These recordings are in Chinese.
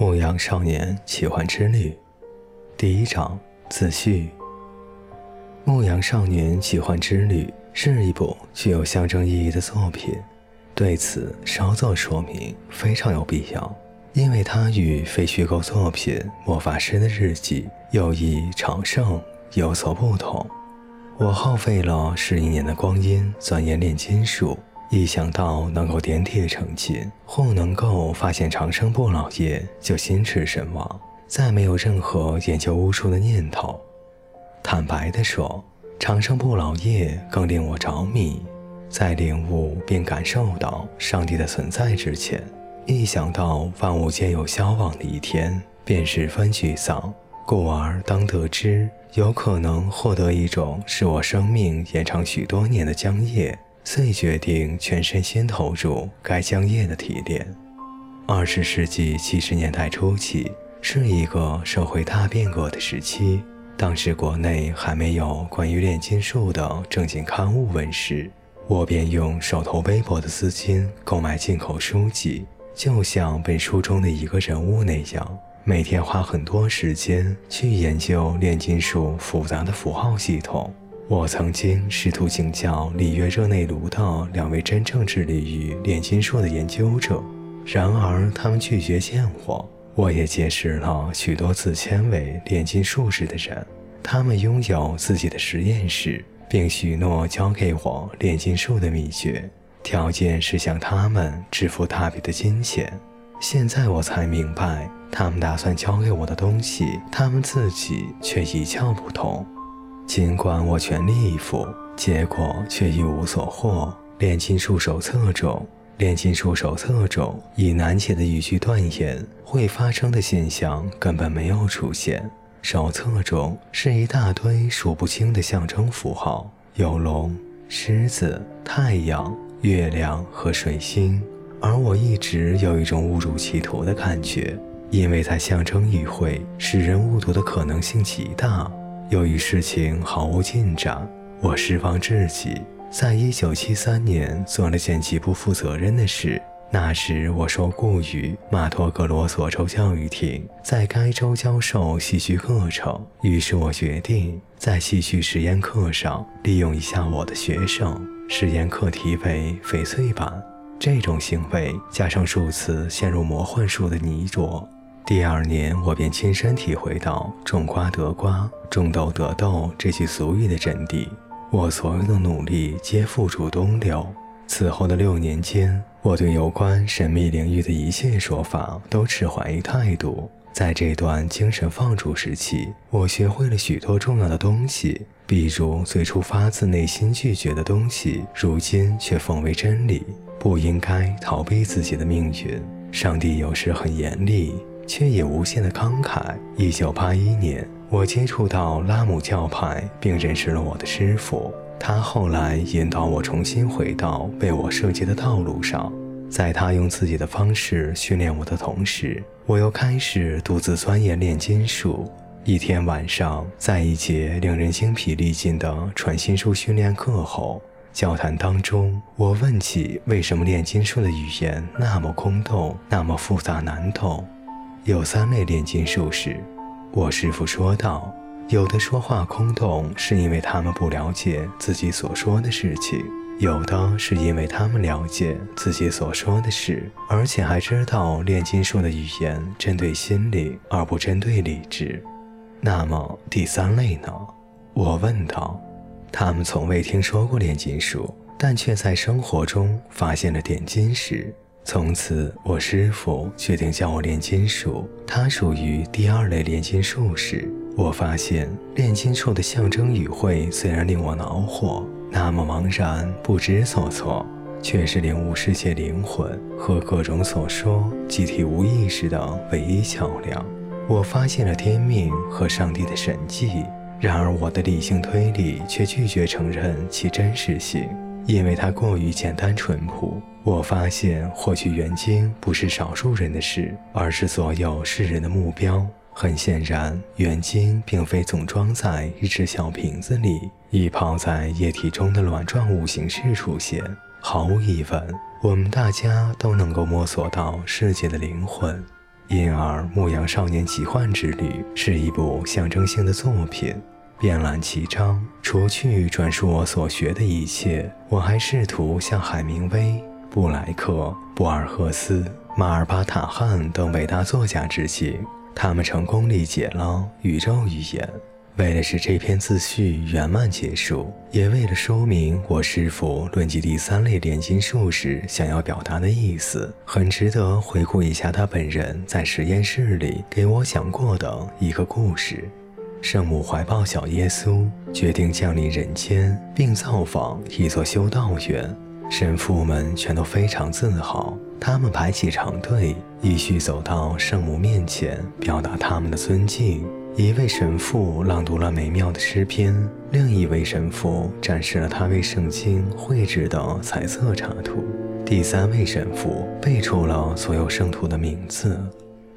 牧羊少年奇幻之旅，第一章自序。牧羊少年奇幻之旅是一部具有象征意义的作品，对此稍作说明非常有必要，因为它与非虚构作品《魔法师的日记》又一长胜有所不同。我耗费了十一年的光阴钻研炼金术。一想到能够点铁成金，或能够发现长生不老液，就心驰神往，再没有任何研究巫术的念头。坦白地说，长生不老液更令我着迷。在领悟并感受到上帝的存在之前，一想到万物皆有消亡的一天，便十分沮丧。故而当得知有可能获得一种使我生命延长许多年的浆液。遂决定全身心投入该浆液的提炼。二十世纪七十年代初期是一个社会大变革的时期，当时国内还没有关于炼金术的正经刊物问世，我便用手头微薄的资金购买进口书籍，就像本书中的一个人物那样，每天花很多时间去研究炼金术复杂的符号系统。我曾经试图请教里约热内卢的两位真正致力于炼金术的研究者，然而他们拒绝见我。我也结识了许多自称为炼金术士的人，他们拥有自己的实验室，并许诺教给我炼金术的秘诀，条件是向他们支付大笔的金钱。现在我才明白，他们打算教给我的东西，他们自己却一窍不通。尽管我全力以赴，结果却一无所获。炼金术手册中，炼金术手册中以难解的语句断言会发生的现象根本没有出现。手册中是一大堆数不清的象征符号，有龙、狮子、太阳、月亮和水星，而我一直有一种误入歧途的感觉，因为它象征语汇使人误读的可能性极大。由于事情毫无进展，我失望至极。在一九七三年做了件极不负责任的事。那时我受雇于马托格罗索州教育厅，在该州教授戏剧课程。于是我决定在戏剧实验课上利用一下我的学生。实验课题为翡翠板。这种行为加上数次陷入魔幻术的泥浊。第二年，我便亲身体会到“种瓜得瓜，种豆得豆”这句俗语的真谛。我所有的努力皆付诸东流。此后的六年间，我对有关神秘领域的一切说法都持怀疑态度。在这段精神放逐时期，我学会了许多重要的东西，比如最初发自内心拒绝的东西，如今却奉为真理。不应该逃避自己的命运。上帝有时很严厉。却也无限的慷慨。一九八一年，我接触到拉姆教派，并认识了我的师傅。他后来引导我重新回到被我设计的道路上。在他用自己的方式训练我的同时，我又开始独自钻研炼金术。一天晚上，在一节令人精疲力尽的传心术训练课后，交谈当中，我问起为什么炼金术的语言那么空洞，那么复杂难懂。有三类炼金术士，我师父说道：有的说话空洞，是因为他们不了解自己所说的事情；有的是因为他们了解自己所说的事，而且还知道炼金术的语言针对心灵而不针对理智。那么第三类呢？我问道。他们从未听说过炼金术，但却在生活中发现了点金石。从此，我师傅决定教我炼金术。他属于第二类炼金术士。我发现炼金术的象征语汇虽然令我恼火，那么茫然不知所措，却是领悟世界灵魂和各种所说集体无意识的唯一桥梁。我发现了天命和上帝的神迹，然而我的理性推理却拒绝承认其真实性。因为它过于简单淳朴，我发现获取原晶不是少数人的事，而是所有世人的目标。很显然，原晶并非总装在一只小瓶子里，以泡在液体中的卵状物形式出现。毫无疑问，我们大家都能够摸索到世界的灵魂。因而《牧羊少年奇幻之旅》是一部象征性的作品。遍览其章，除去转述我所学的一切，我还试图向海明威、布莱克、博尔赫斯、马尔巴塔汉等伟大作家致敬。他们成功理解了宇宙语言。为了使这篇自序圆满结束，也为了说明我师傅论及第三类炼金术时想要表达的意思，很值得回顾一下他本人在实验室里给我讲过的一个故事。圣母怀抱小耶稣，决定降临人间，并造访一座修道院。神父们全都非常自豪，他们排起长队，依序走到圣母面前，表达他们的尊敬。一位神父朗读了美妙的诗篇，另一位神父展示了他为圣经绘制的彩色插图，第三位神父背出了所有圣徒的名字。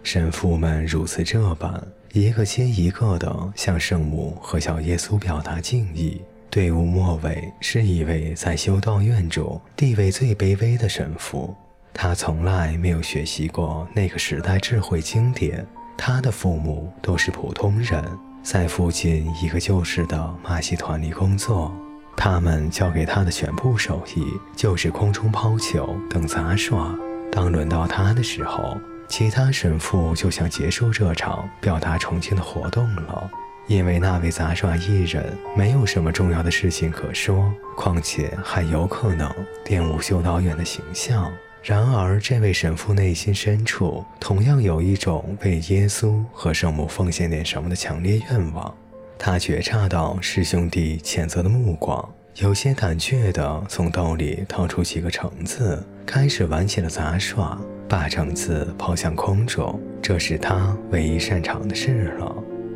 神父们如此这般，一个接一个地向圣母和小耶稣表达敬意。队伍末尾是一位在修道院中地位最卑微的神父，他从来没有学习过那个时代智慧经典。他的父母都是普通人，在附近一个旧式的马戏团里工作。他们教给他的全部手艺就是空中抛球等杂耍。当轮到他的时候，其他神父就想结束这场表达崇敬的活动了，因为那位杂耍艺人没有什么重要的事情可说，况且还有可能玷污修道院的形象。然而，这位神父内心深处同样有一种为耶稣和圣母奉献点什么的强烈愿望。他觉察到师兄弟谴责的目光，有些胆怯地从兜里掏出几个橙子，开始玩起了杂耍，把橙子抛向空中。这是他唯一擅长的事了。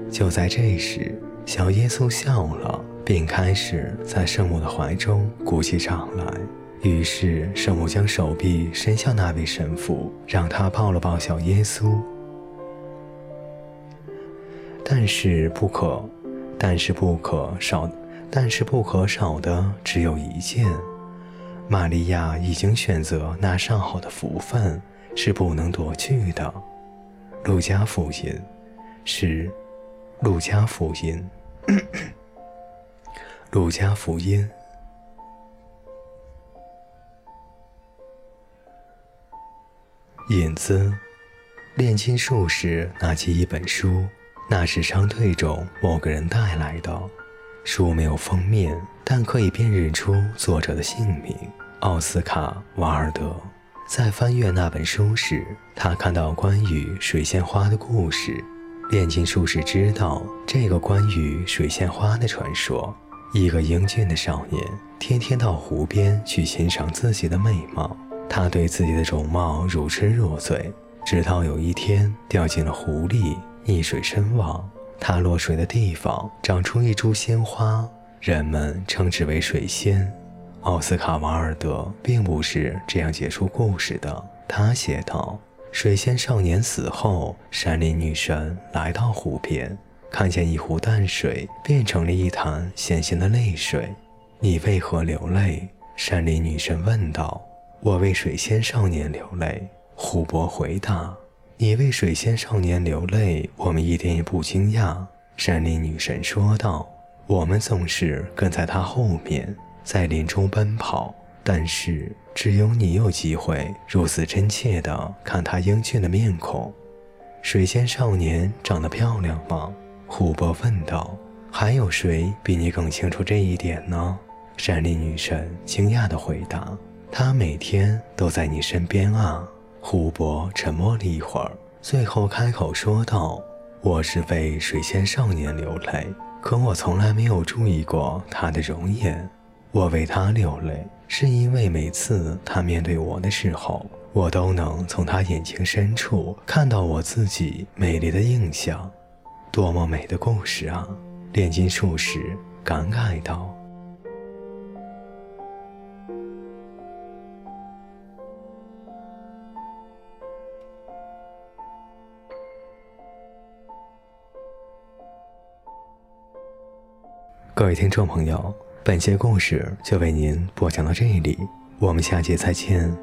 就在这时，小耶稣笑了，并开始在圣母的怀中鼓起掌来。于是，圣母将手臂伸向那位神父，让他抱了抱小耶稣。但是不可，但是不可少，但是不可少的只有一件：玛利亚已经选择那上好的福分，是不能夺去的。路加福音，是路加福音，路加福音。引子，炼金术士拿起一本书，那是商队中某个人带来的。书没有封面，但可以辨认出作者的姓名——奥斯卡·瓦尔德。在翻阅那本书时，他看到关于水仙花的故事。炼金术士知道这个关于水仙花的传说：一个英俊的少年天天到湖边去欣赏自己的美貌。他对自己的容貌如痴如醉，直到有一天掉进了湖里，溺水身亡。他落水的地方长出一株鲜花，人们称之为水仙。奥斯卡·瓦尔德并不是这样结束故事的。他写道：“水仙少年死后，山林女神来到湖边，看见一湖淡水变成了一潭咸咸的泪水。你为何流泪？”山林女神问道。我为水仙少年流泪，湖泊回答：“你为水仙少年流泪，我们一点也不惊讶。”山林女神说道：“我们总是跟在他后面，在林中奔跑，但是只有你有机会如此真切地看他英俊的面孔。”水仙少年长得漂亮吗？湖泊问道。“还有谁比你更清楚这一点呢？”山林女神惊讶地回答。他每天都在你身边啊。湖泊沉默了一会儿，最后开口说道：“我是为水仙少年流泪，可我从来没有注意过他的容颜。我为他流泪，是因为每次他面对我的时候，我都能从他眼睛深处看到我自己美丽的印象。多么美的故事啊！”炼金术士感慨道。各位听众朋友，本期故事就为您播讲到这里，我们下节再见。